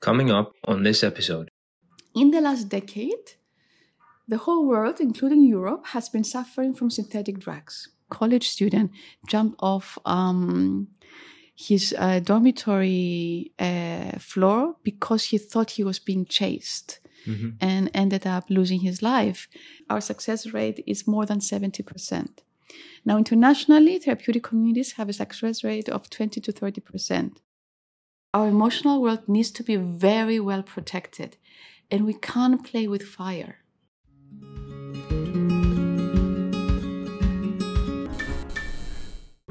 Coming up on this episode. In the last decade, the whole world, including Europe, has been suffering from synthetic drugs. College student jumped off um, his uh, dormitory uh, floor because he thought he was being chased mm-hmm. and ended up losing his life. Our success rate is more than 70%. Now, internationally, therapeutic communities have a success rate of 20 to 30%. Our emotional world needs to be very well protected, and we can't play with fire.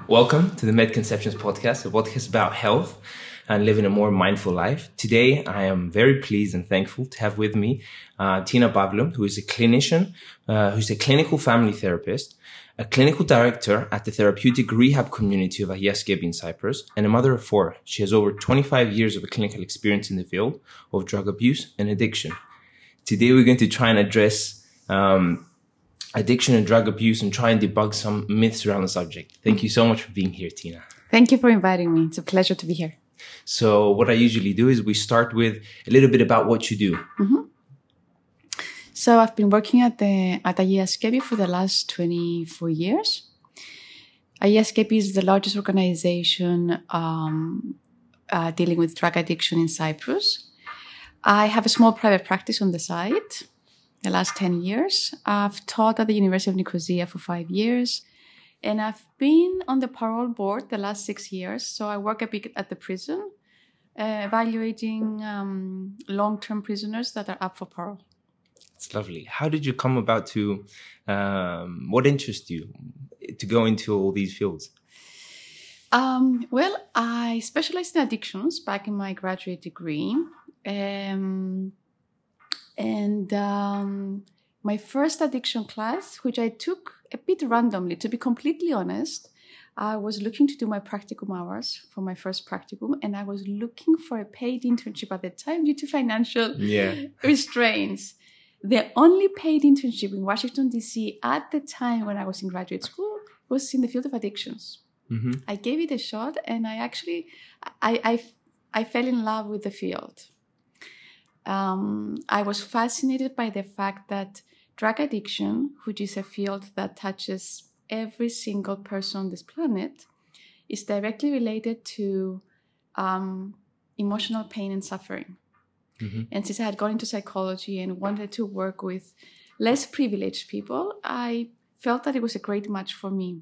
Welcome to the Med Conceptions podcast, a podcast about health and living a more mindful life. Today, I am very pleased and thankful to have with me uh, Tina Pavlou, who is a clinician, uh, who's a clinical family therapist, a clinical director at the therapeutic rehab community of Agia Skepi in Cyprus, and a mother of four. She has over 25 years of clinical experience in the field of drug abuse and addiction. Today, we're going to try and address um, addiction and drug abuse and try and debug some myths around the subject. Thank you so much for being here, Tina. Thank you for inviting me. It's a pleasure to be here. So, what I usually do is we start with a little bit about what you do. Mm-hmm. So, I've been working at the at Agia for the last 24 years. Agia is the largest organization um, uh, dealing with drug addiction in Cyprus. I have a small private practice on the side the last 10 years. I've taught at the University of Nicosia for five years. And I've been on the parole board the last six years. So I work a bit at the prison, uh, evaluating um, long term prisoners that are up for parole. It's lovely. How did you come about to, um, what interests you to go into all these fields? Um, well, I specialized in addictions back in my graduate degree. Um, and um, my first addiction class, which I took a bit randomly, to be completely honest, I was looking to do my practicum hours for my first practicum, and I was looking for a paid internship at the time due to financial yeah. restraints. The only paid internship in Washington, D.C. at the time when I was in graduate school was in the field of addictions. Mm-hmm. I gave it a shot, and I actually, I, I, I fell in love with the field um, I was fascinated by the fact that drug addiction, which is a field that touches every single person on this planet, is directly related to um, emotional pain and suffering. Mm-hmm. And since I had gone into psychology and wanted to work with less privileged people, I felt that it was a great match for me.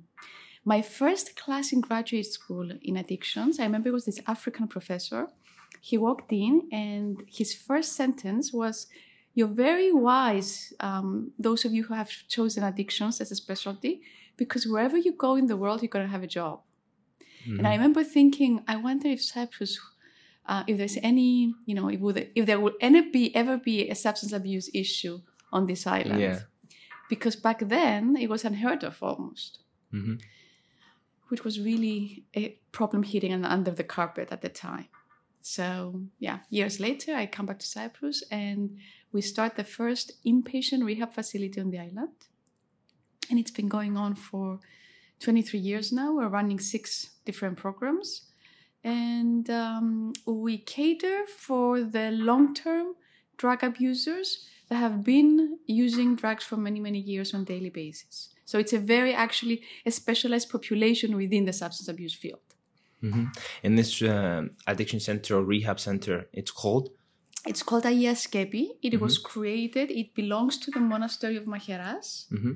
My first class in graduate school in addictions, I remember it was this African professor he walked in and his first sentence was, You're very wise, um, those of you who have chosen addictions as a specialty, because wherever you go in the world, you're going to have a job. Mm-hmm. And I mm-hmm. remember thinking, I wonder if Cyprus, uh, if there's any, you know, if, would, if there will ever be, ever be a substance abuse issue on this island. Yeah. Because back then, it was unheard of almost. Mm-hmm. Which was really a problem hidden under the carpet at the time. So, yeah, years later, I come back to Cyprus and we start the first inpatient rehab facility on the island. And it's been going on for 23 years now. We're running six different programs. And um, we cater for the long term drug abusers that have been using drugs for many, many years on daily basis. So it's a very actually a specialized population within the substance abuse field. Mm-hmm. And this uh, addiction center or rehab center, it's called? It's called Skepi. It mm-hmm. was created, it belongs to the monastery of Macheras. Mm-hmm.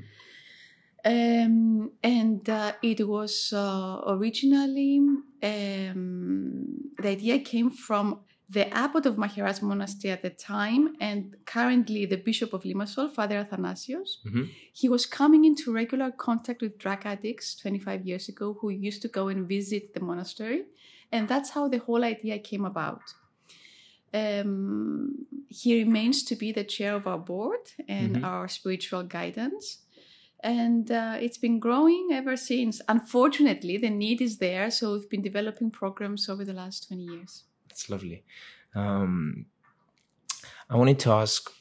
Um, and uh, it was uh, originally, um, the idea came from the abbot of Macheras Monastery at the time, and currently the bishop of Limassol, Father Athanasios, mm-hmm. he was coming into regular contact with drug addicts 25 years ago who used to go and visit the monastery. And that's how the whole idea came about. Um, he remains to be the chair of our board and mm-hmm. our spiritual guidance. And uh, it's been growing ever since. Unfortunately, the need is there, so we've been developing programs over the last 20 years. That's lovely. Um, I wanted to ask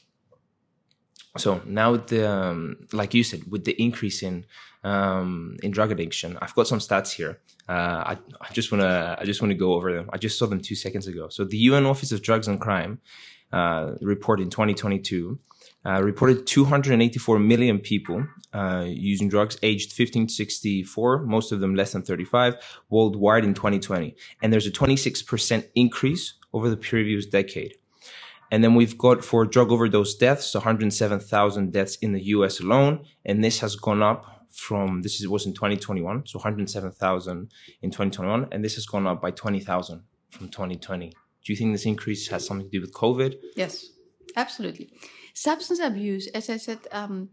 so now the um, like you said with the increase in um, in drug addiction i've got some stats here uh, I, I just want to i just want to go over them i just saw them two seconds ago so the un office of drugs and crime uh, report in 2022 uh, reported 284 million people uh, using drugs aged 15 to 64 most of them less than 35 worldwide in 2020 and there's a 26% increase over the previous decade and then we've got for drug overdose deaths, 107,000 deaths in the US alone. And this has gone up from, this was in 2021, so 107,000 in 2021. And this has gone up by 20,000 from 2020. Do you think this increase has something to do with COVID? Yes, absolutely. Substance abuse, as I said, um,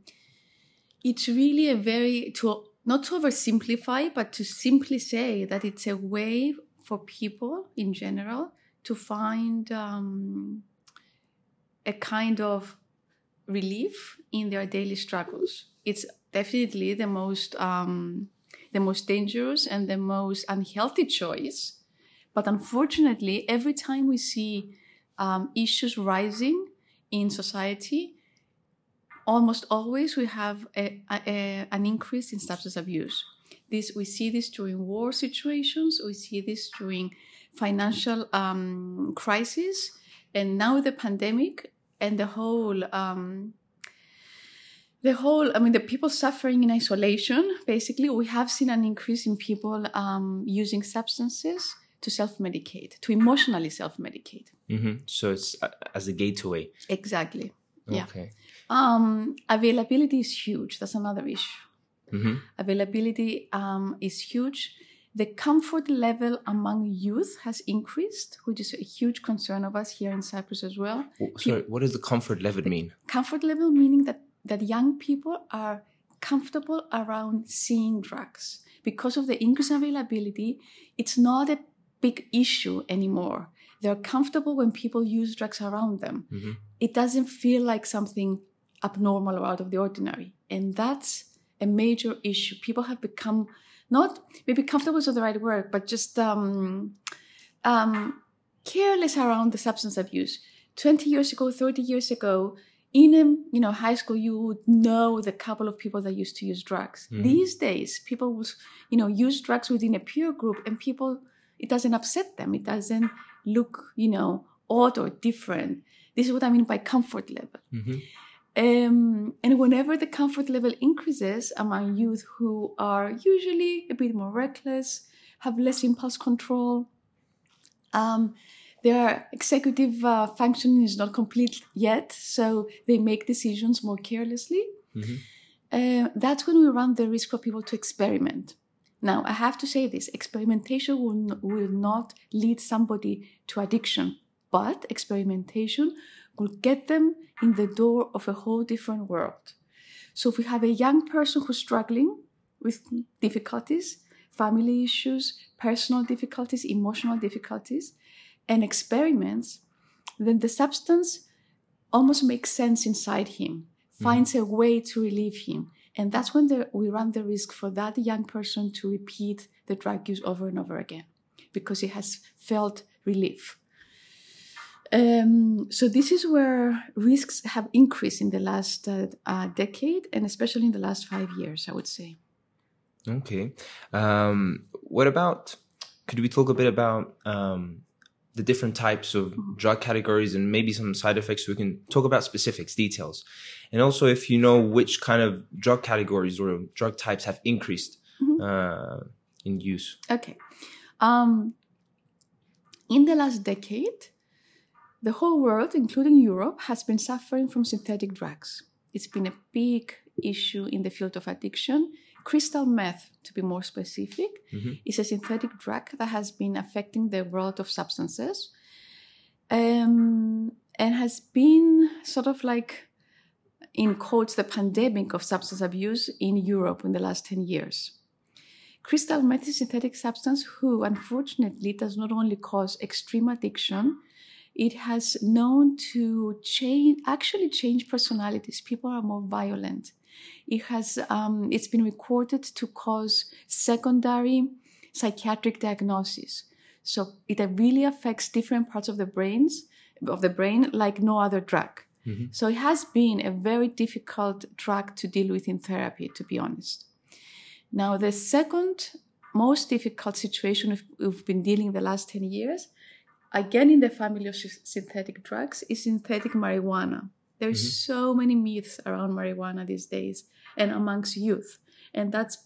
it's really a very, to not to oversimplify, but to simply say that it's a way for people in general to find um, a kind of relief in their daily struggles. It's definitely the most um, the most dangerous and the most unhealthy choice. But unfortunately, every time we see um, issues rising in society, almost always we have a, a, an increase in substance abuse. This we see this during war situations. We see this during financial um, crisis, and now the pandemic and the whole um, the whole i mean the people suffering in isolation basically we have seen an increase in people um, using substances to self-medicate to emotionally self-medicate mm-hmm. so it's uh, as a gateway exactly yeah okay um, availability is huge that's another issue mm-hmm. availability um, is huge the comfort level among youth has increased, which is a huge concern of us here in Cyprus as well. Sorry, what does the comfort level mean? Comfort level meaning that, that young people are comfortable around seeing drugs. Because of the increased availability, it's not a big issue anymore. They're comfortable when people use drugs around them. Mm-hmm. It doesn't feel like something abnormal or out of the ordinary. And that's a major issue. People have become not maybe comfortable is not the right word, but just um, um, careless around the substance abuse. 20 years ago, 30 years ago, in a you know high school you would know the couple of people that used to use drugs Mhm. these days people will you know use drugs within a peer group and people it doesn't upset them it doesn't look you know odd or different this is what i mean by comfort level Mm-hmm. um, and whenever the comfort level increases among youth who are usually a bit more reckless, have less impulse control, um, their executive uh, functioning is not complete yet, so they make decisions more carelessly. Mm-hmm. Uh, that's when we run the risk for people to experiment. Now, I have to say this experimentation will, will not lead somebody to addiction, but experimentation will get them in the door of a whole different world. So, if we have a young person who's struggling with difficulties, family issues, personal difficulties, emotional difficulties, and experiments, then the substance almost makes sense inside him, mm-hmm. finds a way to relieve him. And that's when the, we run the risk for that young person to repeat the drug use over and over again because he has felt relief. Um, so this is where risks have increased in the last uh, uh, decade, and especially in the last five years, I would say. Okay. Um, what about? Could we talk a bit about um, the different types of drug categories and maybe some side effects? We can talk about specifics, details, and also if you know which kind of drug categories or drug types have increased Mhm. uh, in use. Okay. Um, in the last decade, the whole world, including Europe, has been suffering from synthetic drugs. It's been a big issue in the field of addiction. Crystal meth, to be more specific, Mhm. is a synthetic drug that has been affecting the world of substances um, and has been sort of like, in quotes, the pandemic of substance abuse in Europe in the last 10 years. Crystal meth is a synthetic substance who, unfortunately, does not only cause extreme addiction, it has known to change, actually change personalities. People are more violent. It has, um, it's been recorded to cause secondary psychiatric diagnosis. So it really affects different parts of the brains, of the brain, like no other drug. Mm-hmm. So it has been a very difficult drug to deal with in therapy, to be honest. Now, the second most difficult situation we've, we've been dealing the last 10 years, again in the family of synthetic drugs, is synthetic marijuana. There's mm-hmm. so many myths around marijuana these days and amongst youth. And that's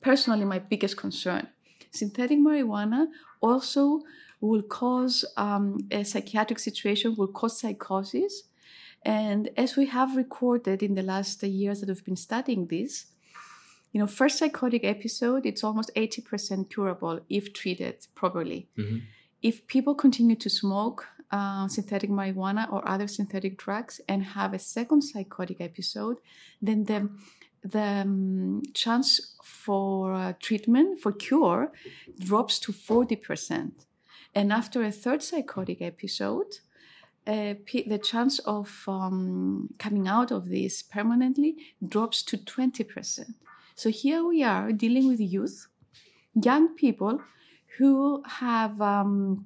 personally my biggest concern. Synthetic marijuana also will cause um, a psychiatric situation, will cause psychosis. And as we have recorded in the last years that we've been studying this, you know, first psychotic episode, it's almost 80% curable if treated properly. Mm-hmm. If people continue to smoke uh, synthetic marijuana or other synthetic drugs and have a second psychotic episode, then the the um, chance for uh, treatment for cure drops to 40% and after a third psychotic episode uh, the chance of um, coming out of this permanently drops to 20% so here we are dealing with youth young people who have um,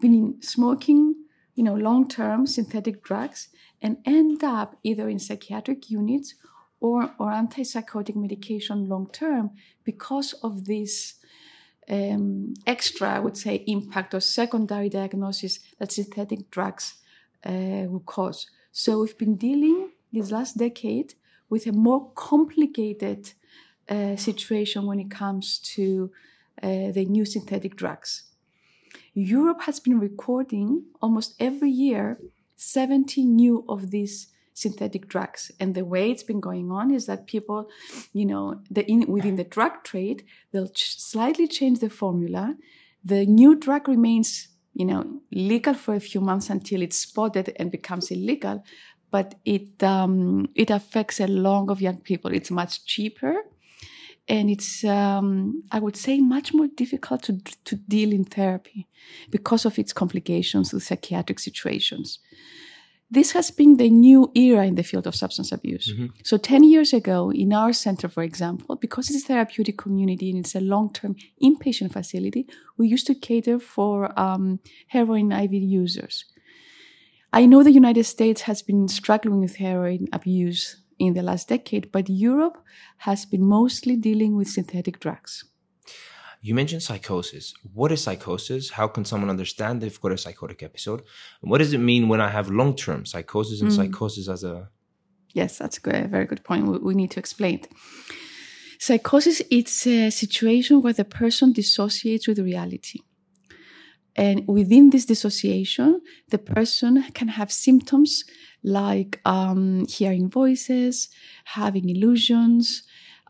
been smoking you know long-term synthetic drugs and end up either in psychiatric units or, or antipsychotic medication long term because of this um, extra, I would say, impact or secondary diagnosis that synthetic drugs uh, will cause. So we've been dealing this last decade with a more complicated uh, situation when it comes to uh, the new synthetic drugs. Europe has been recording almost every year 70 new of these synthetic drugs. And the way it's been going on is that people, you know, the in, within the drug trade, they'll ch- slightly change the formula. The new drug remains, you know, legal for a few months until it's spotted and becomes illegal. But it um, it affects a lot of young people. It's much cheaper, and it's um, I would say much more difficult to to deal in therapy because of its complications with psychiatric situations this has been the new era in the field of substance abuse. Mm-hmm. So 10 years ago, in our center, for example, because it's a therapeutic community and it's a long-term inpatient facility, we used to cater for um, heroin IV users. I know the United States has been struggling with heroin abuse in the last decade, but Europe has been mostly dealing with synthetic drugs. You mentioned psychosis. What is psychosis? How can someone understand they've got a psychotic episode? And what does it mean when I have long term psychosis and mm. psychosis as a. Yes, that's a, good, a very good point. We, we need to explain it. Psychosis it's a situation where the person dissociates with reality. And within this dissociation, the person can have symptoms like um, hearing voices, having illusions,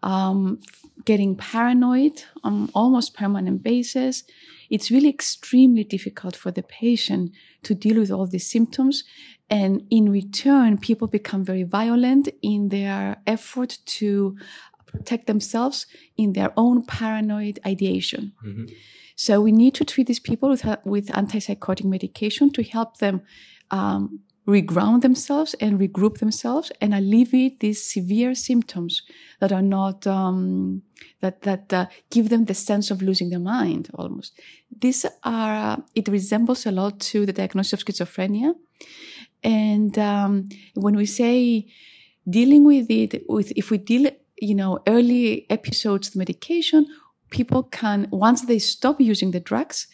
um, getting paranoid on almost permanent basis. It's really extremely difficult for the patient to deal with all these symptoms. And in return, people become very violent in their effort to protect themselves in their own paranoid ideation. Mm-hmm. So we need to treat these people with, with antipsychotic medication to help them um, reground themselves and regroup themselves and alleviate these severe symptoms that are not um, that that uh, give them the sense of losing their mind almost. These are uh, it resembles a lot to the diagnosis of schizophrenia. And um, when we say dealing with it with if we deal you know early episodes of medication people can once they stop using the drugs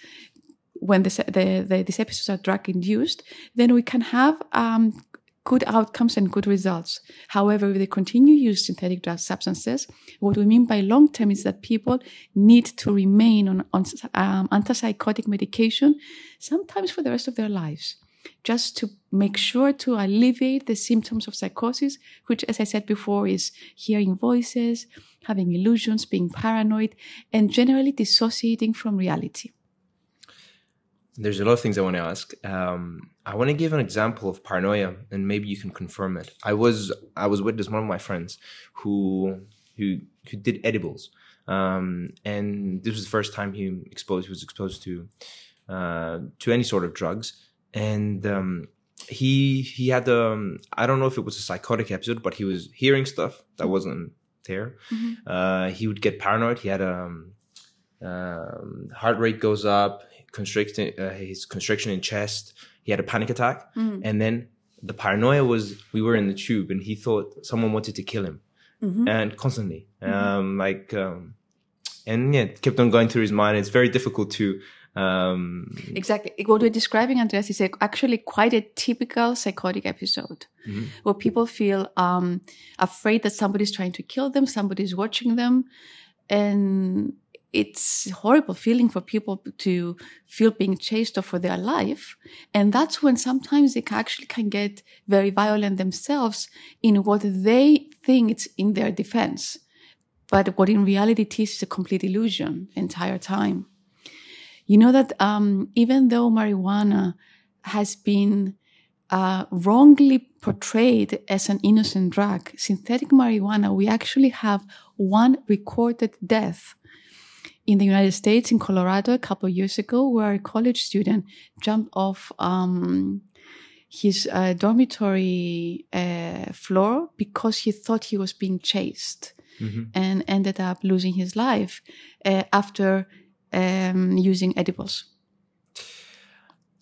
when the, the, the, these episodes are drug induced, then we can have um, good outcomes and good results. However, if they continue use synthetic drug substances, what we mean by long term is that people need to remain on, on um, antipsychotic medication, sometimes for the rest of their lives, just to make sure to alleviate the symptoms of psychosis, which, as I said before, is hearing voices, having illusions, being paranoid, and generally dissociating from reality there's a lot of things I want to ask. Um, I want to give an example of paranoia, and maybe you can confirm it. I was I was with this one of my friends who who who did edibles, um, and this was the first time he exposed he was exposed to uh, to any sort of drugs, and um, he he had um I don't know if it was a psychotic episode, but he was hearing stuff that wasn't there. Mm-hmm. Uh, he would get paranoid. He had a um, um, heart rate goes up constriction, uh, his constriction in chest. He had a panic attack, mm. and then the paranoia was we were in the tube and he thought someone wanted to kill him Mhm. and constantly Mm-hmm. um like um and yeah it kept on going through his mind it's very difficult to um Exactly. What we're describing, Andreas, is actually quite a typical psychotic episode Mhm. where people feel um, afraid that somebody's trying to kill them, somebody's watching them. And it's a horrible feeling for people to feel being chased for their life. And that's when sometimes they actually can get very violent themselves in what they think it's in their defense. But what in reality it is is a complete illusion the entire time. You know that um, even though marijuana has been uh, wrongly portrayed as an innocent drug, synthetic marijuana, we actually have one recorded death in the United States, in Colorado, a couple of years ago, where a college student jumped off um, his uh, dormitory uh, floor because he thought he was being chased mhm. and ended up losing his life uh, after um, using edibles.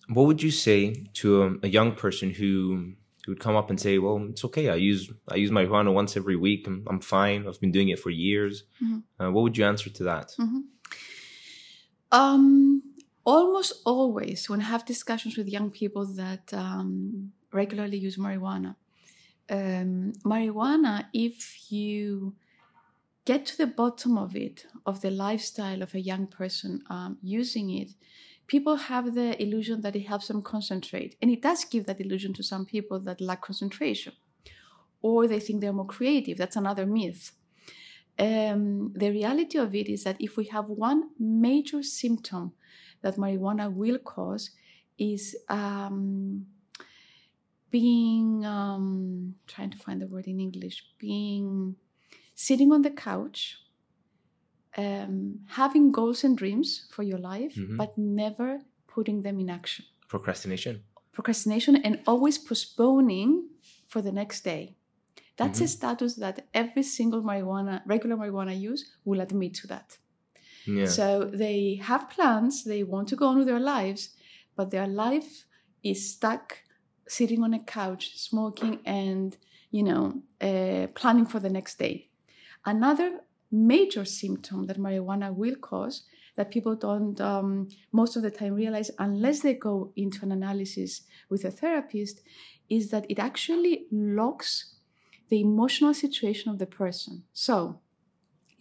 what would you say to um, a young person who who would come up and say well it's okay i use i use marijuana once every week i'm, I'm fine i've been doing it for years Mhm. uh, what would you answer to that Um, almost always, when I have discussions with young people that um, regularly use marijuana, um, marijuana, if you get to the bottom of it, of the lifestyle of a young person um, using it, people have the illusion that it helps them concentrate. And it does give that illusion to some people that lack concentration. Or they think they're more creative. That's another myth um, the reality of it is that if we have one major symptom that marijuana will cause is um, being um, trying to find the word in english being sitting on the couch um, having goals and dreams for your life Mhm. but never putting them in action procrastination procrastination and always postponing for the next day. That's a Mhm. status that every single marijuana, regular marijuana use will admit to that. yeah So they have plans, they want to go on with their lives, but their life is stuck sitting on a couch, smoking, and you know, uh, planning for the next day. Another major symptom that marijuana will cause that people don't um, most of the time realize unless they go into an analysis with a therapist is that it actually locks the emotional situation of the person. So,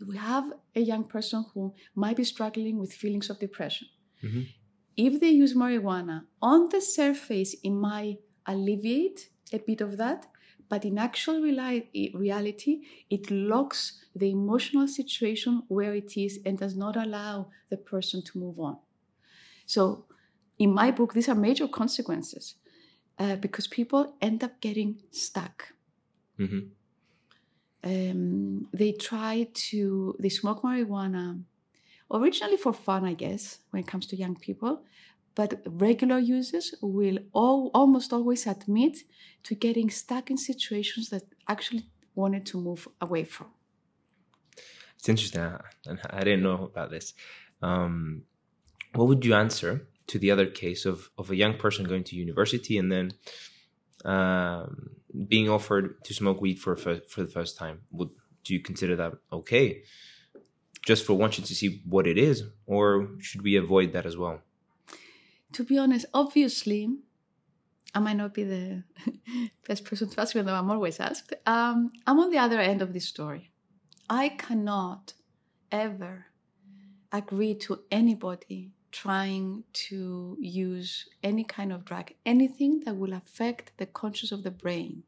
if we have a young person who might be struggling with feelings of depression, Mhm. if they use marijuana, on the surface, it might alleviate a bit of that, but in actual reality, it locks the emotional situation where it is and does not allow the person to move on. So, in my book, these are major consequences uh, because people end up getting stuck Mhm. um, they try to they smoke marijuana originally for fun i guess when it comes to young people but regular users will all, almost always admit to getting stuck in situations that actually wanted to move away from It's interesting, and I didn't know about this. Um, what would you answer to the other case of of a young person going to university and then um, being offered to smoke weed for for the first time? Would do you consider that okay, just for wanting to see what it is, or should we avoid that as well? to be honest obviously i might not be the best person to ask even though i'm always asked um, i'm on the other end of this story i cannot ever agree to anybody trying to use any kind of drug anything that will affect the conscious of the brain.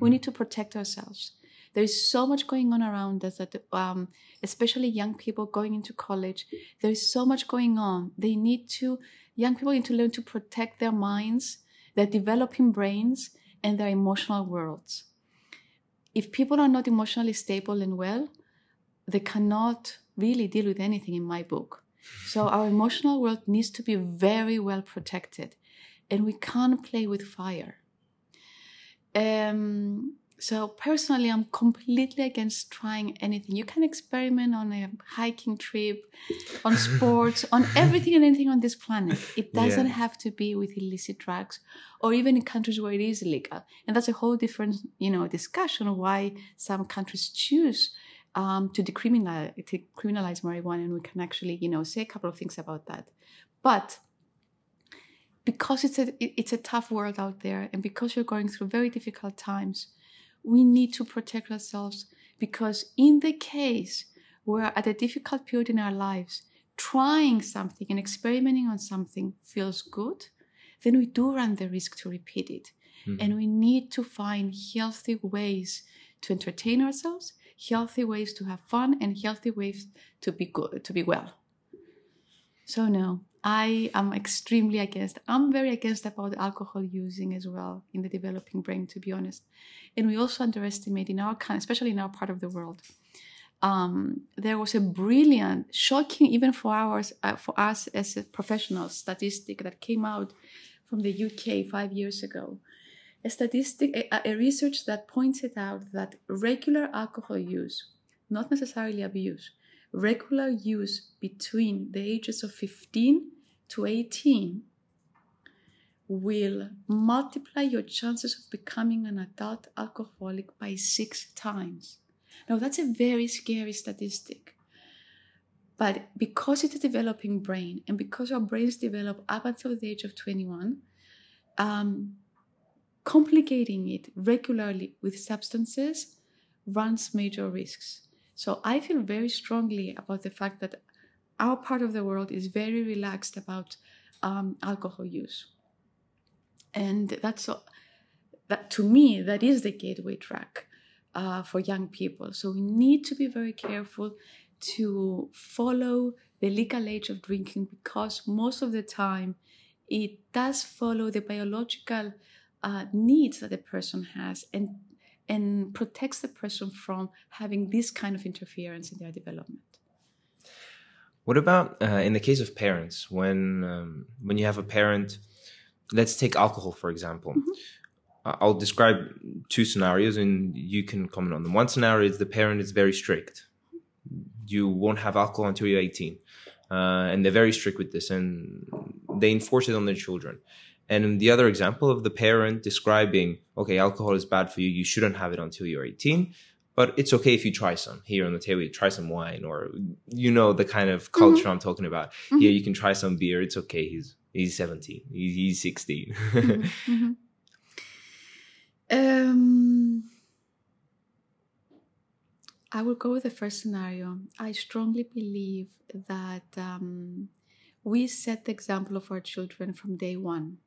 We need to protect ourselves. There is so much going on around us that um, especially young people going into college there is so much going on. They need to young people need to learn to protect their minds their developing brains and their emotional worlds. If people are not emotionally stable and well they cannot really deal with anything in my book so our emotional world needs to be very well protected and we can't play with fire um, so personally, I'm completely against trying anything. You can experiment on a hiking trip, on sports, on everything and anything on this planet. It doesn't Yeah. have to be with illicit drugs, or even in countries where it is illegal. And that's a whole different, you know, discussion of why some countries choose um, to decriminalize to criminalize marijuana, and we can actually, you know, say a couple of things about that. But because it's a it's a tough world out there, and because you're going through very difficult times, we need to protect ourselves. Because in the case we're at a difficult period in our lives, trying something and experimenting on something feels good, then we do run the risk to repeat it. Mhm. And we need to find healthy ways to entertain ourselves, healthy ways to have fun, and healthy ways to be good, to be well. So no, I am extremely against. I'm very against about alcohol using as well in the developing brain, to be honest. And we also underestimate in our country, especially in our part of the world. Um, there was a brilliant, shocking, even for ours, uh, for us as a professional statistic that came out from the UK five years ago. A statistic, a, a research that pointed out that regular alcohol use, not necessarily abuse, regular use between the ages of 15 to 18 will multiply your chances of becoming an adult alcoholic by six times. Now, that's a very scary statistic. But because it's a developing brain and because our brains develop up until the age of 21, um, complicating it regularly with substances runs major risks. So I feel very strongly about the fact that our part of the world is very relaxed about um, alcohol use, and that's that to me that is the gateway drug uh, for young people. So we need to be very careful to follow the legal age of drinking because most of the time it does follow the biological uh, needs that the person has and and protects the person from having this kind of interference in their development. What about uh, in the case of parents when um, when you have a parent? Let's take alcohol for example. I- I'll describe two scenarios, and you can comment on them. One scenario is the parent is very strict. You won't have alcohol until you're 18, uh, and they're very strict with this, and they enforce it on their children. And the other example of the parent describing, okay, alcohol is bad for you, you shouldn't have it until you're 18, but it's okay if you try some. Here on the table, you try some wine, or you know the kind of culture I'm talking about. Here, you can try some beer. It's okay. He's he's 17. He's, he's 16. Mhm. Um, I will go with the first scenario. I strongly believe that um, we set the example of our children from day one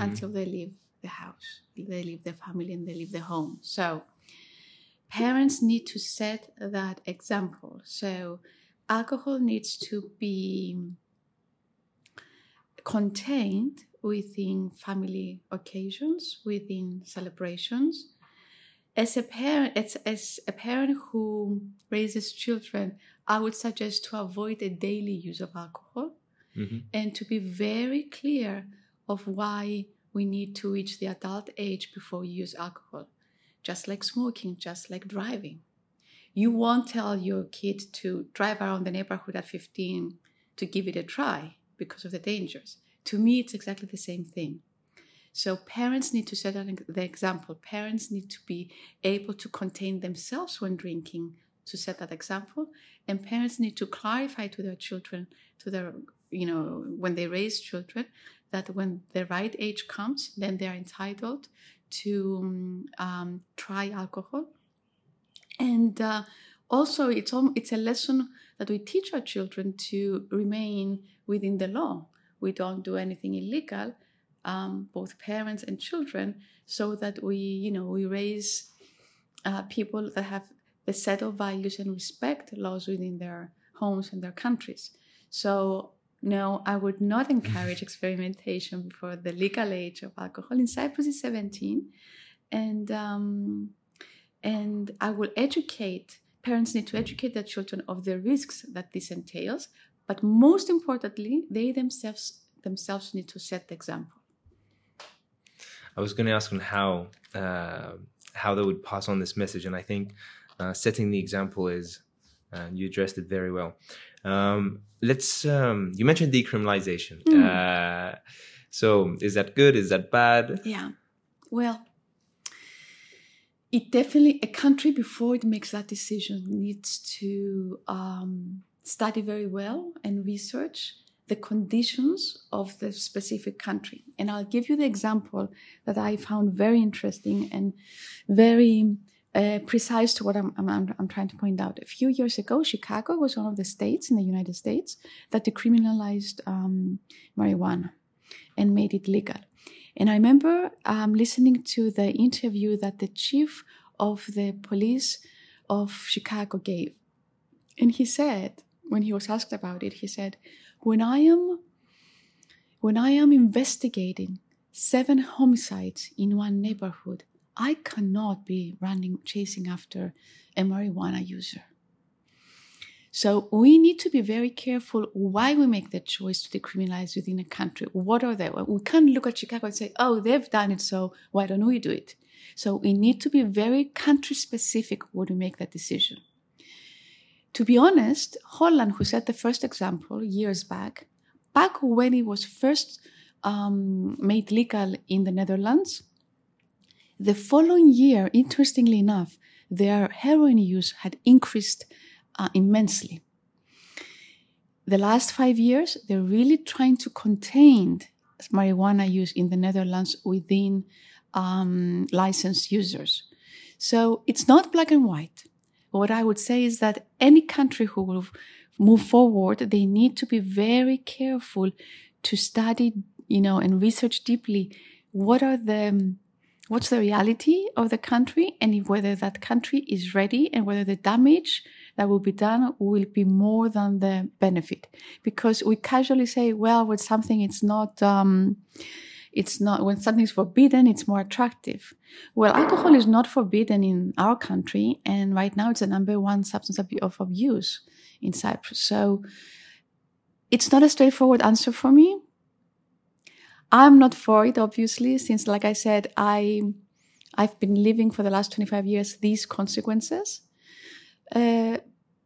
Mhm. until they leave the house, they leave the family, and they leave the home. So, parents need to set that example. So, alcohol needs to be contained within family occasions, within celebrations. As a parent, as, as a parent who raises children, I would suggest to avoid the daily use of alcohol Mhm. and to be very clear of why we need to reach the adult age before you use alcohol. Just like smoking, just like driving. You won't tell your kid to drive around the neighborhood at 15 to give it a try because of the dangers. To me, it's exactly the same thing. So parents need to set the example. Parents need to be able to contain themselves when drinking to set that example. And parents need to clarify to their children, to their, you know, when they raise children, that when the right age comes, then they are entitled to um, try alcohol. And uh, also, it's it's a lesson that we teach our children to remain within the law. We don't do anything illegal, um, both parents and children, so that we, you know, we raise uh, people that have the set of values and respect laws within their homes and their countries. So no, I would not encourage experimentation before the legal age of alcohol. In Cyprus, is 17, and um, and I will educate. Parents need to educate their children of the risks that this entails, but most importantly, they themselves themselves need to set the example. I was going to ask on how uh, how they would pass on this message. And I think uh, setting the example is, uh, you addressed it very well. Um, let's, um, you mentioned decriminalization. Mm. so is that good? Is that bad? Yeah. Well, it definitely, a country before it makes that decision needs to um, study very well and research the conditions of the specific country. And I'll give you the example that I found very interesting and very uh, precise to what I'm, I'm, I'm, trying to point out. A few years ago, Chicago was one of the states in the United States that decriminalized um, marijuana and made it legal. And I remember um, listening to the interview that the chief of the police of Chicago gave. And he said, when he was asked about it, he said, when I am when I am investigating seven homicides in one neighborhood, I cannot be running chasing after a marijuana user. So we need to be very careful why we make the choice to decriminalize within a country. What are they? We can't look at Chicago and say, oh, they've done it, so why don't we do it? So we need to be very country specific when we make that decision. To be honest, Holland, who set the first example years back, back when it was first um, made legal in the Netherlands, the following year, interestingly enough, their heroin use had increased uh, immensely. The last five years, they're really trying to contain marijuana use in the Netherlands within um, licensed users. So it's not black and white. What I would say is that any country who will move forward, they need to be very careful to study, you know, and research deeply what are the what's the reality of the country and whether that country is ready and whether the damage that will be done will be more than the benefit. Because we casually say well when something it's not um, it's not when something is forbidden it's more attractive. Well alcohol is not forbidden in our country and right now it's the number one substance of abuse in cyprus. So it's not a straightforward answer for me i'm not for it obviously since like i said i i've been living for the last 25 years these consequences uh,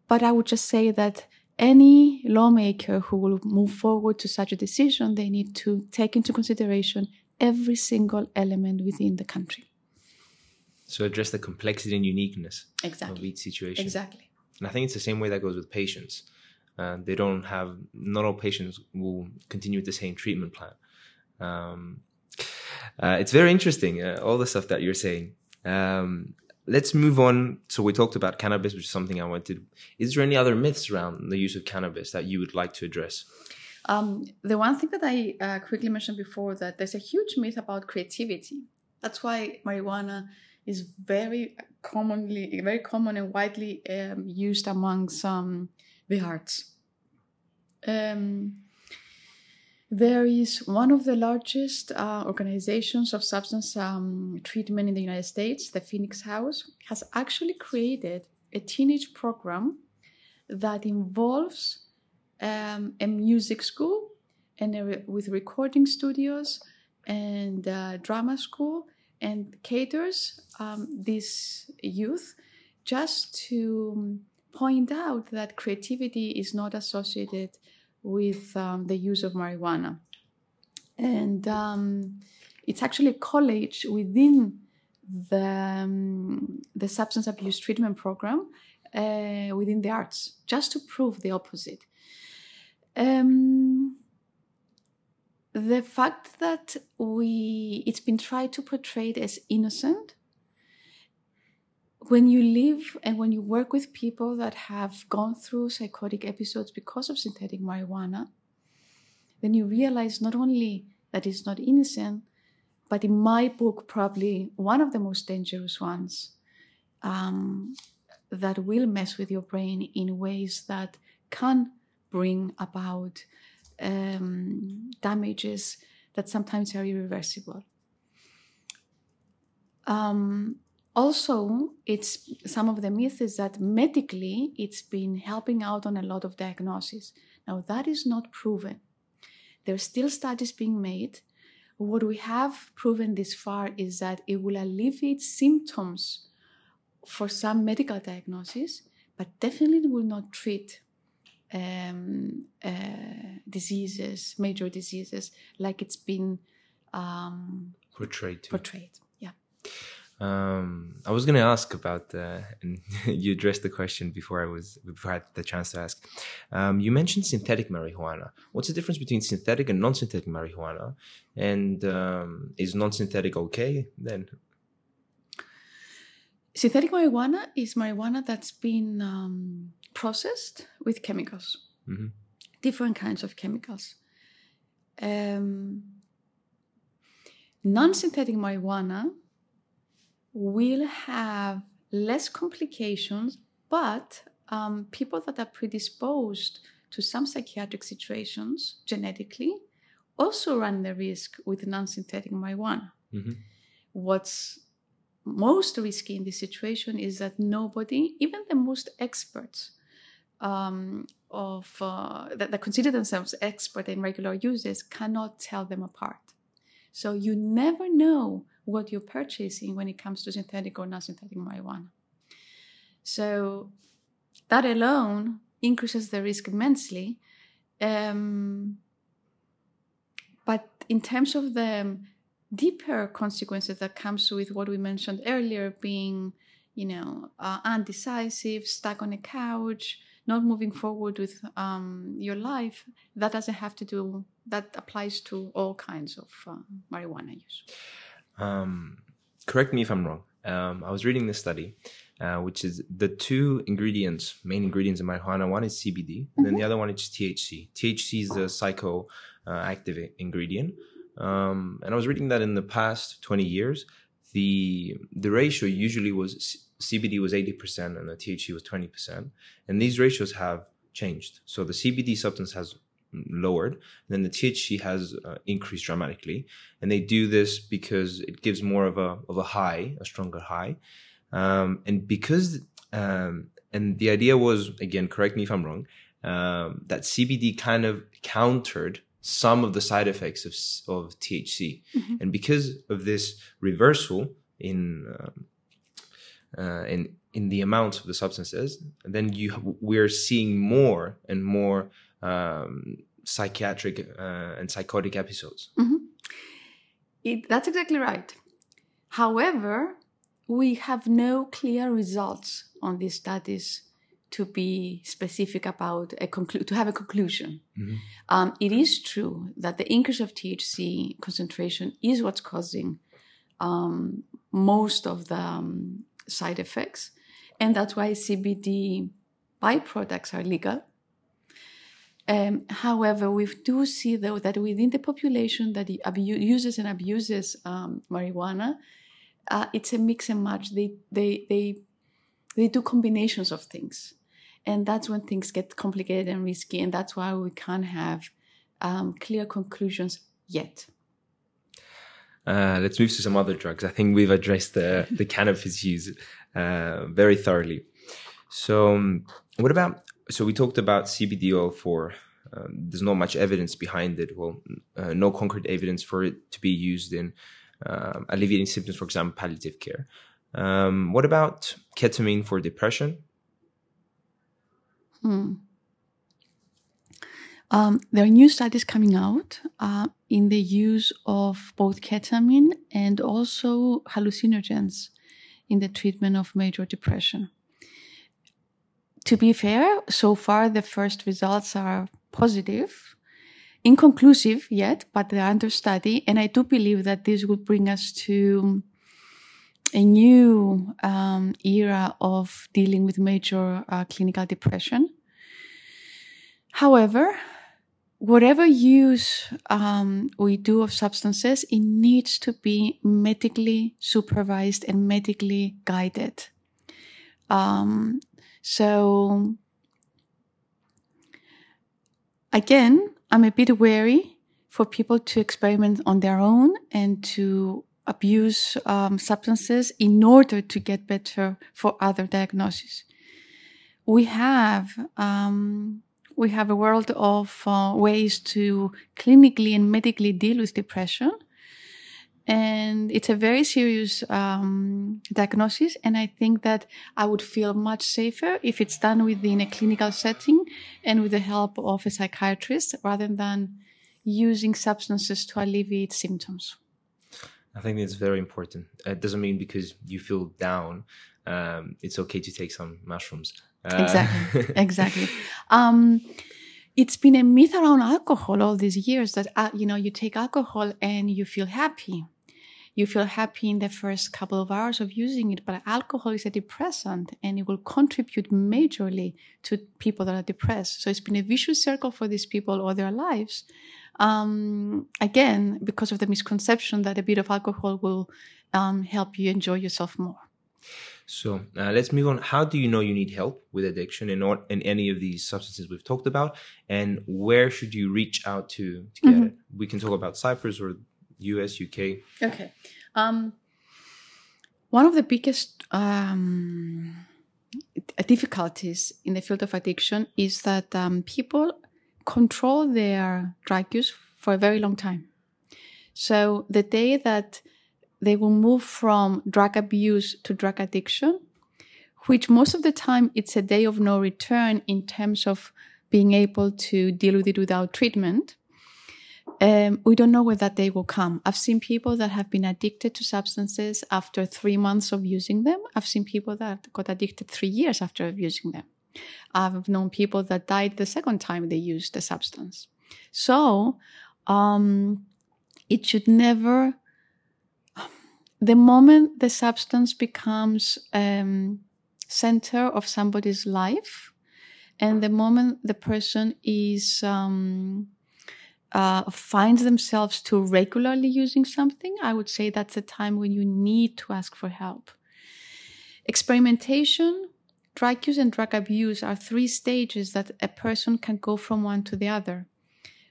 but i would just say that any lawmaker who will move forward to such a decision, they need to take into consideration every single element within the country. So address the complexity and uniqueness exactly. of each situation. Exactly. And I think it's the same way that goes with patients. Uh, they don't have, not all patients will continue with the same treatment plan. Um, uh, it's very interesting, uh, all the stuff that you're saying. Um, let's move on. So we talked about cannabis, which is something I wanted. Is there any other myths around the use of cannabis that you would like to address? Um, the one thing that I uh, quickly mentioned before that there's a huge myth about creativity. That's why marijuana is very commonly, very common and widely um, used among some the arts. Um, there is one of the largest uh, organizations of substance um, treatment in the United States, the Phoenix House, has actually created a teenage program that involves um, a music school and a, with recording studios and uh, drama school and caters um, this youth just to point out that creativity is not associated with um, the use of marijuana. And um, it's actually a college within the, um, the substance abuse treatment program uh, within the arts, just to prove the opposite. Um, the fact that we it's been tried to portray it as innocent when you live and when you work with people that have gone through psychotic episodes because of synthetic marijuana, then you realize not only that it's not innocent, but in my book, probably one of the most dangerous ones um, that will mess with your brain in ways that can bring about um, damages that sometimes are irreversible. Um, also it's some of the myth is that medically it's been helping out on a lot of diagnosis now that is not proven there's still studies being made what we have proven this far is that it will alleviate symptoms for some medical diagnosis, but definitely will not treat um, uh, diseases, major diseases, like it's been um, portrayed. To. Portrayed, yeah. Um, I was going to ask about, uh, and you addressed the question before I was before I had the chance to ask. Um, you mentioned synthetic marijuana. What's the difference between synthetic and non-synthetic marijuana? And um, is non-synthetic okay then? Synthetic marijuana is marijuana that's been um, processed with chemicals, mm-hmm. different kinds of chemicals. Um, non-synthetic marijuana will have less complications, but um, people that are predisposed to some psychiatric situations genetically also run the risk with non synthetic marijuana. Mm-hmm. What's most risky in this situation is that nobody, even the most experts um, of uh, that, that consider themselves expert in regular uses, cannot tell them apart. So you never know what you're purchasing when it comes to synthetic or non-synthetic marijuana. So that alone increases the risk immensely. Um, but in terms of the deeper consequences that comes with what we mentioned earlier, being, you know, uh, undecisive, stuck on a couch, not moving forward with um, your life, that doesn't have to do. That applies to all kinds of uh, marijuana use. Um, correct me if I'm wrong. Um, I was reading this study, uh, which is the two ingredients, main ingredients in marijuana. One is CBD, mm-hmm. and then the mm-hmm. other one is THC. THC is the psychoactive uh, ingredient. Um, and I was reading that in the past 20 years, the the ratio usually was CBD was 80% and the THC was 20%. And these ratios have changed. So the CBD substance has lowered. then the THC has uh, increased dramatically, and they do this because it gives more of a of a high, a stronger high, um, and because um, and the idea was again, correct me if I'm wrong, um, that CBD kind of countered some of the side effects of of THC, mm-hmm. and because of this reversal in um, uh, in in the amount of the substances, then you we're seeing more and more um, psychiatric uh, and psychotic episodes. Mm-hmm. It, that's exactly right. However, we have no clear results on these studies to be specific about a conclu- to have a conclusion. Mm-hmm. Um, it is true that the increase of THC concentration is what's causing um, most of the um, side effects, and that's why CBD byproducts are legal um, however, we do see though that within the population that uses and abuses um, marijuana, uh, it's a mix and match. They they they they do combinations of things, and that's when things get complicated and risky. And that's why we can't have um, clear conclusions yet. Uh, let's move to some other drugs. I think we've addressed the the cannabis use uh, very thoroughly. So, um, what about so we talked about CBD oil for um, there's not much evidence behind it. Well, uh, no concrete evidence for it to be used in um, alleviating symptoms, for example, palliative care. Um, what about ketamine for depression? Hmm. Um, there are new studies coming out uh, in the use of both ketamine and also hallucinogens in the treatment of major depression to be fair, so far the first results are positive, inconclusive yet, but they're under study. And I do believe that this will bring us to a new um, era of dealing with major uh, clinical depression. However, whatever use um, we do of substances, it needs to be medically supervised and medically guided. Um, so again, I'm a bit wary for people to experiment on their own and to abuse um, substances in order to get better for other diagnoses. We have um, we have a world of uh, ways to clinically and medically deal with depression. And it's a very serious um, diagnosis. And I think that I would feel much safer if it's done within a clinical setting and with the help of a psychiatrist rather than using substances to alleviate symptoms. I think it's very important. It doesn't mean because you feel down, um, it's okay to take some mushrooms. Uh, exactly. exactly. Um, it's been a myth around alcohol all these years that uh, you know you take alcohol and you feel happy you feel happy in the first couple of hours of using it, but alcohol is a depressant and it will contribute majorly to people that are depressed. So it's been a vicious circle for these people all their lives. Um, again, because of the misconception that a bit of alcohol will um, help you enjoy yourself more. So uh, let's move on. How do you know you need help with addiction in, or, in any of these substances we've talked about? And where should you reach out to to get mm-hmm. it? We can talk about Cyprus or US, UK? Okay. Um, one of the biggest um, difficulties in the field of addiction is that um, people control their drug use for a very long time. So the day that they will move from drug abuse to drug addiction, which most of the time it's a day of no return in terms of being able to deal with it without treatment, um, we don't know where that day will come. I've seen people that have been addicted to substances after three months of using them. I've seen people that got addicted three years after using them. I've known people that died the second time they used the substance. So, um, it should never, the moment the substance becomes um, center of somebody's life, and the moment the person is um, uh, finds themselves too regularly using something, I would say that's a time when you need to ask for help. Experimentation, drug use, and drug abuse are three stages that a person can go from one to the other.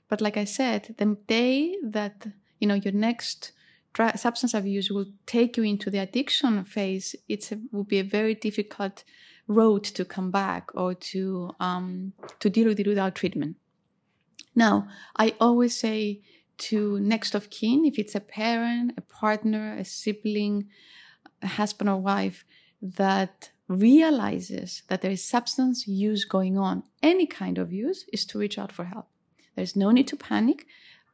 But like I said, the day that you know your next substance abuse will take you into the addiction phase, it will be a very difficult road to come back or to um, to deal with it without treatment. Now, I always say to next of kin, if it's a parent, a partner, a sibling, a husband or wife, that realizes that there is substance use going on, any kind of use, is to reach out for help. There's no need to panic,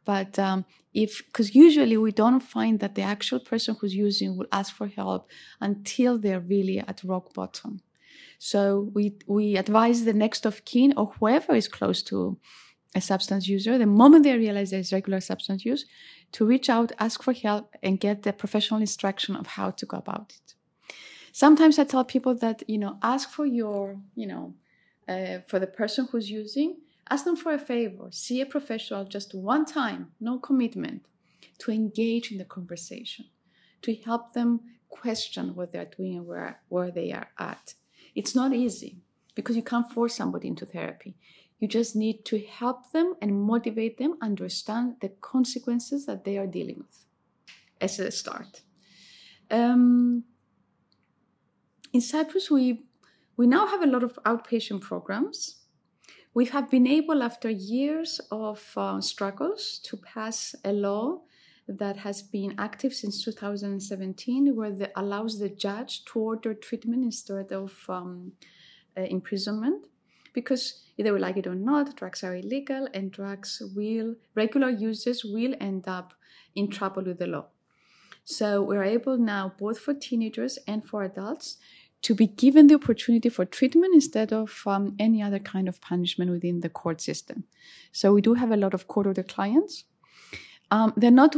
but um, if because usually we don't find that the actual person who's using will ask for help until they're really at rock bottom. So we we advise the next of kin or whoever is close to a substance user, the moment they realize there's regular substance use, to reach out, ask for help, and get the professional instruction of how to go about it. Sometimes I tell people that, you know, ask for your, you know, uh, for the person who's using, ask them for a favor, see a professional just one time, no commitment, to engage in the conversation, to help them question what they're doing and where, where they are at. It's not easy because you can't force somebody into therapy. You just need to help them and motivate them understand the consequences that they are dealing with as a start. Um, in Cyprus, we we now have a lot of outpatient programs. We have been able, after years of uh, struggles, to pass a law that has been active since 2017, where it allows the judge to order treatment instead of um, uh, imprisonment because either we like it or not, drugs are illegal and drugs will, regular users will end up in trouble with the law. So we're able now, both for teenagers and for adults, to be given the opportunity for treatment instead of um, any other kind of punishment within the court system. So we do have a lot of court order clients. Um, they're not,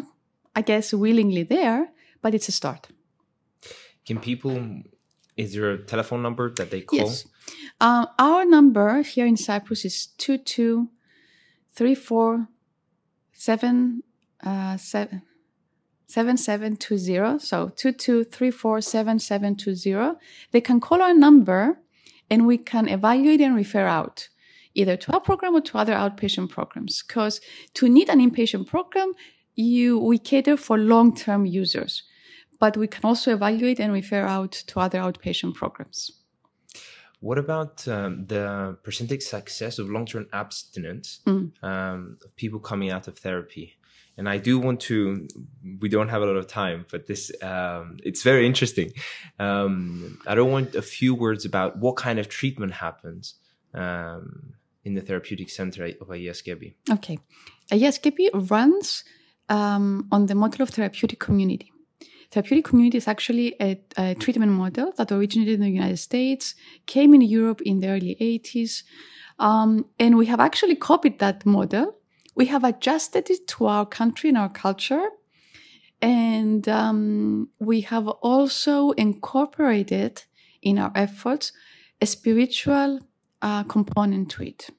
I guess, willingly there, but it's a start. Can people is there a telephone number that they call? Yes. Um, our number here in Cyprus is 223477 uh, 7720. So 22347720. They can call our number and we can evaluate and refer out either to our program or to other outpatient programs. Because to need an inpatient program, you we cater for long-term users but we can also evaluate and refer out to other outpatient programs. What about um, the percentage success of long term abstinence mm. um, of people coming out of therapy? and I do want to. We don't have a lot of time, but this um, it's very interesting. Um, I don't want a few words about what kind of treatment happens um, in the therapeutic center of Agias Okay, Agias runs um, on the model of therapeutic community. Therapeutic community is actually a, a, treatment model that originated in the United States, came in Europe in the early 80s, um, and we have actually copied that model we have adjusted it to our country and our culture. And um, we have also incorporated in our efforts a spiritual uh, component to it.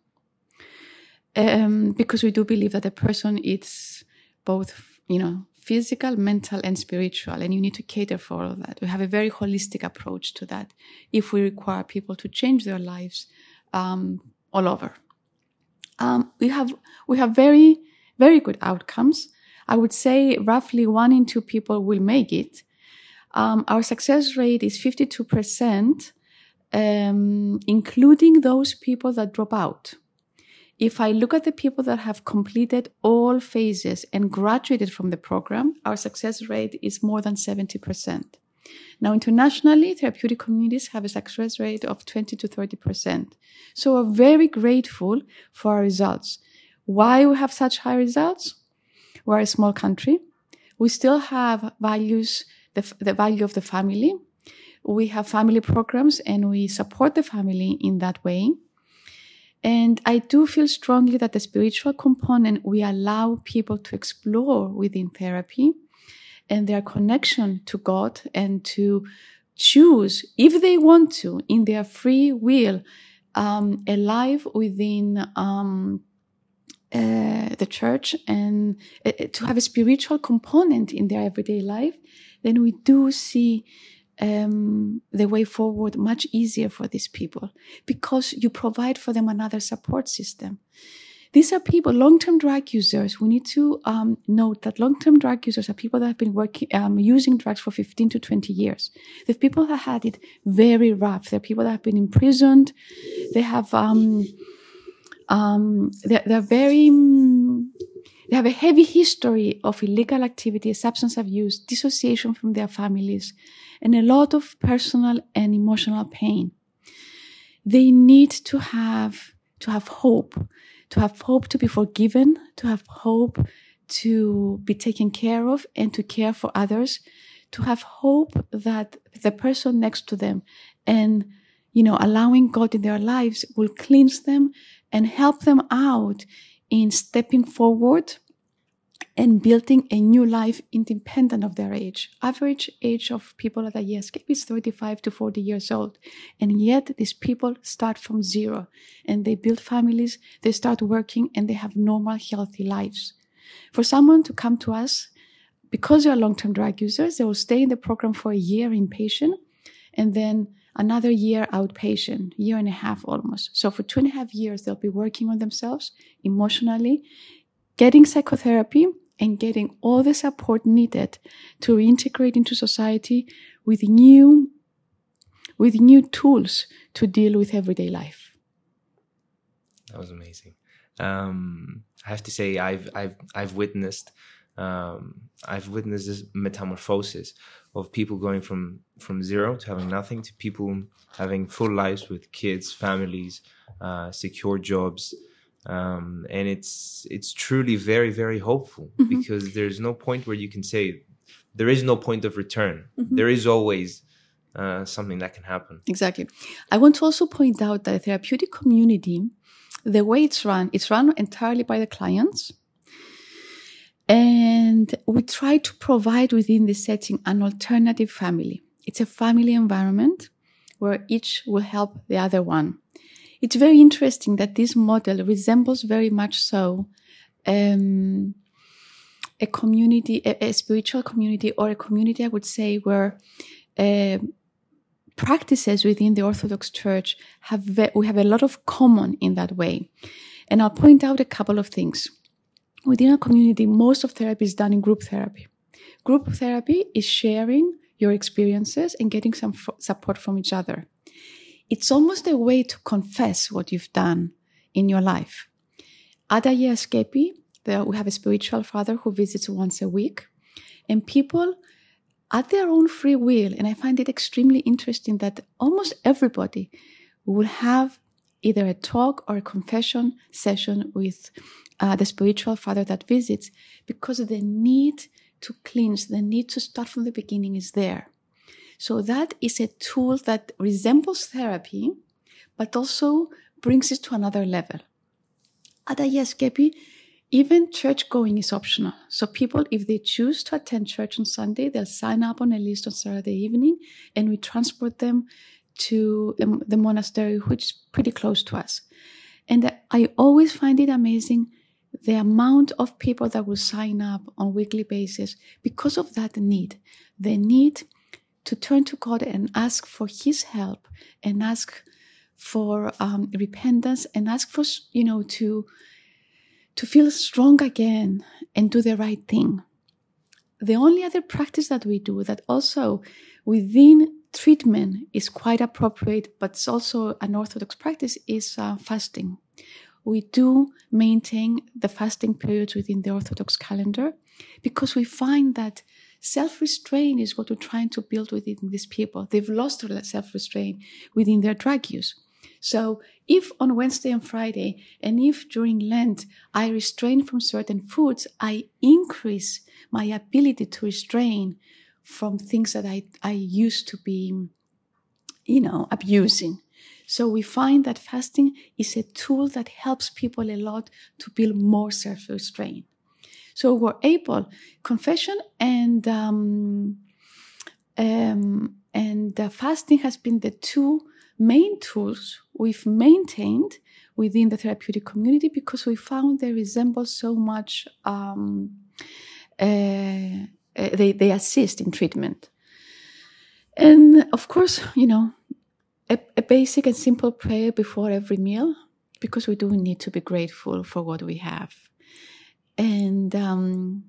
Um, because we do believe that a person is both, you know, physical, mental, and spiritual, and you need to cater for all of that. We have a very holistic approach to that if we require people to change their lives um, all over um, we have we have very very good outcomes. I would say roughly one in two people will make it. Um, our success rate is 52%, um, including those people that drop out. If I look at the people that have completed all phases and graduated from the program, our success rate is more than 70%. Now, internationally, therapeutic communities have a success rate of 20 to 30%. So we're very grateful for our results. Why we have such high results? We're a small country. We still have values, the, the value of the family. We have family programs and we support the family in that way. And I do feel strongly that the spiritual component we allow people to explore within therapy and their connection to God and to choose, if they want to, in their free will, um, a life within um, uh, the church and uh, to have a spiritual component in their everyday life, then we do see um, the way forward much easier for these people because you provide for them another support system. These are people, long-term drug users. We need to um, note that long-term drug users are people that have been working, um, using drugs for 15 to 20 years. The people have had it very rough. They're people that have been imprisoned. They have, um, um they're, they're very, they have a heavy history of illegal activity, substance abuse, dissociation from their families, and a lot of personal and emotional pain. They need to have, to have hope to have hope to be forgiven, to have hope to be taken care of and to care for others, to have hope that the person next to them and, you know, allowing God in their lives will cleanse them and help them out in stepping forward and building a new life independent of their age. Average age of people at Agias Skepi is 35 to 40 years old. And yet these people start from zero and they build families, they start working and they have normal, healthy lives. For someone to come to us, because they're long-term drug users, they will stay in the program for a year inpatient and then another year outpatient, year and a half almost. So for two and a half years, they'll be working on themselves emotionally, getting psychotherapy, and getting all the support needed to reintegrate into society with new with new tools to deal with everyday life. That was amazing. Um, I have to say, I've I've I've witnessed um, I've witnessed this metamorphosis of people going from from zero to having nothing to people having full lives with kids, families, uh, secure jobs, um, and it's it's truly very very hopeful mm-hmm. because there's no point where you can say there is no point of return. Mm-hmm. There is always uh, something that can happen. Exactly. I want to also point out that a therapeutic community, the way it's run, it's run entirely by the clients. And we try to provide within the setting an alternative family. It's a family environment where each will help the other one. It's very interesting that this model resembles very much so um, a community, a, a, spiritual community, or a community, I would say, where uh, practices within the Orthodox Church have we have a lot of common in that way. And I'll point out a couple of things. Within a community, most of therapy is done in group therapy. Group therapy is sharing your experiences and getting some support from each other it's almost a way to confess what you've done in your life. At Agias Skepi, There, we have a spiritual father who visits once a week, and people at their own free will. And I find it extremely interesting that almost everybody will have either a talk or a confession session with uh, the spiritual father that visits because the need to cleanse, the need to start from the beginning is there. So that is a tool that resembles therapy, but also brings it to another level. At Agias Skepi, even church going is optional. So people, if they choose to attend church on Sunday, they'll sign up on a list on Saturday evening and we transport them to the, the monastery, which is pretty close to us. And I always find it amazing the amount of people that will sign up on weekly basis because of that need. The need to turn to God and ask for His help and ask for um, repentance and ask for, you know, to to feel strong again and do the right thing. The only other practice that we do that also within treatment is quite appropriate, but it's also an orthodox practice is uh, fasting. We do maintain the fasting periods within the orthodox calendar because we find that self-restraint is what we're trying to build within these people. They've lost their self-restraint within their drug use. So if on Wednesday and Friday, and if during Lent I restrain from certain foods, I increase my ability to restrain from things that I, I used to be, you know, abusing. So we find that fasting is a tool that helps people a lot to build more self-restraint. So we're able, confession and um, um, and uh, fasting has been the two main tools we've maintained within the therapeutic community because we found they resemble so much, um, uh, uh, they, they assist in treatment. And of course, you know, a, a basic and simple prayer before every meal because we do need to be grateful for what we have. And um,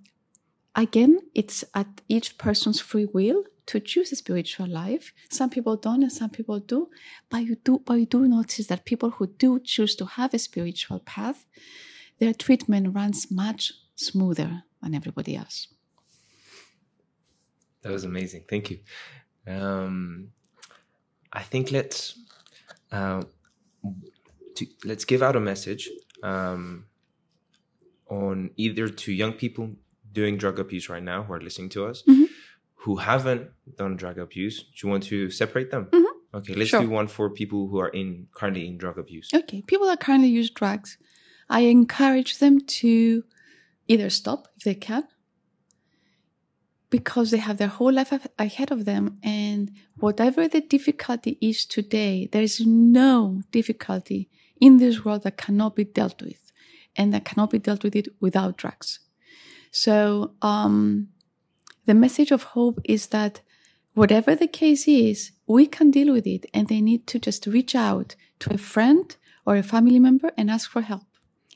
again, it's at each person's free will to choose a spiritual life. Some people don't and some people do. But you do, but you do notice that people who do choose to have a spiritual path, their treatment runs much smoother than everybody else. That was amazing. Thank you. Um, I think let's uh, to, let's give out a message um, on either to young people doing drug abuse right now who are listening to us, mm-hmm who haven't done drug abuse, do you want to separate them? Mm-hmm. Okay, let's sure. do one for people who are in currently in drug abuse. Okay, people that currently use drugs, I encourage them to either stop if they can, because they have their whole life ahead of them, and whatever the difficulty is today, there is no difficulty in this world that cannot be dealt with, and that cannot be dealt with it without drugs. So, um, the message of hope is that whatever the case is, we can deal with it and they need to just reach out to a friend or a family member and ask for help.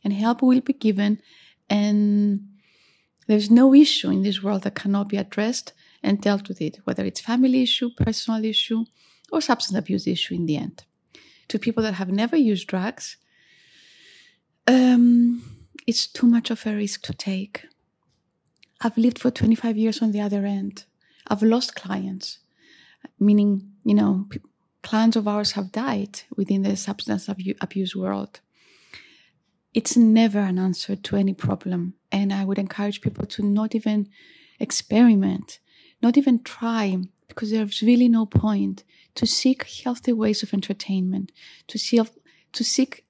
And help will be given and there's no issue in this world that cannot be addressed and dealt with it, whether it's family issue, personal issue, or substance abuse issue in the end. To people that have never used drugs, um, it's too much of a risk to take. I've lived for 25 years on the other end. I've lost clients, meaning, you know, clients of ours have died within the substance abuse world. It's never an answer to any problem. And I would encourage people to not even experiment, not even try, because there's really no point to seek healthy ways of entertainment, to, see, to seek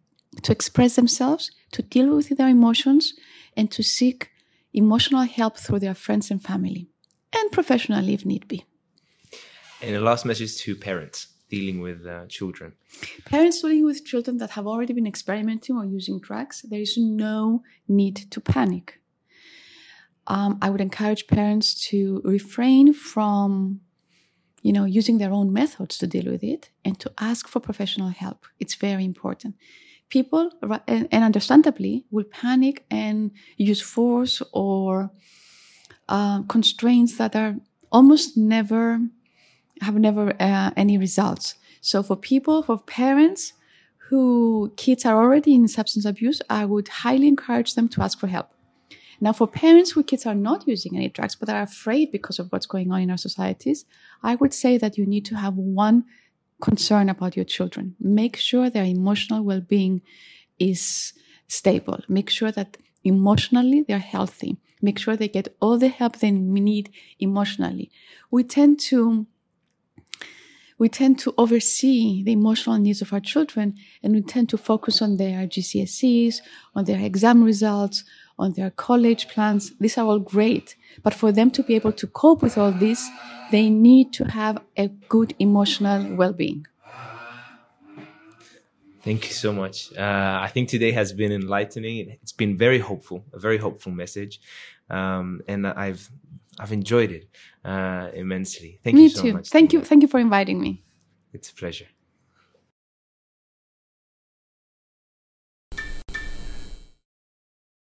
to express themselves, to deal with their emotions, and to seek emotional help through their friends and family, and professionally if need be. And a last message to parents dealing with uh, children. Parents dealing with children that have already been experimenting or using drugs, there is no need to panic. Um, I would encourage parents to refrain from, you know, using their own methods to deal with it and to ask for professional help. It's very important people, and, understandably, will panic and use force or uh, constraints that are almost never have never uh, any results. So for people, for parents who kids are already in substance abuse, I would highly encourage them to ask for help. Now, for parents who kids are not using any drugs but are afraid because of what's going on in our societies, I would say that you need to have one concern about your children. Make sure their emotional well being is stable. Make sure that emotionally they're healthy. Make sure they get all the help they need emotionally. We tend to we tend to oversee the emotional needs of our children and we tend to focus on their GCSEs, on their exam results, on their college plans. These are all great. But for them to be able to cope with all this, they need to have a good emotional well-being. Thank you so much. Uh, I think today has been enlightening. It's been very hopeful, a very hopeful message, um, and I've I've enjoyed it uh, immensely. Thank me you so too. much. Thank you. Thank you for inviting me. It's a pleasure.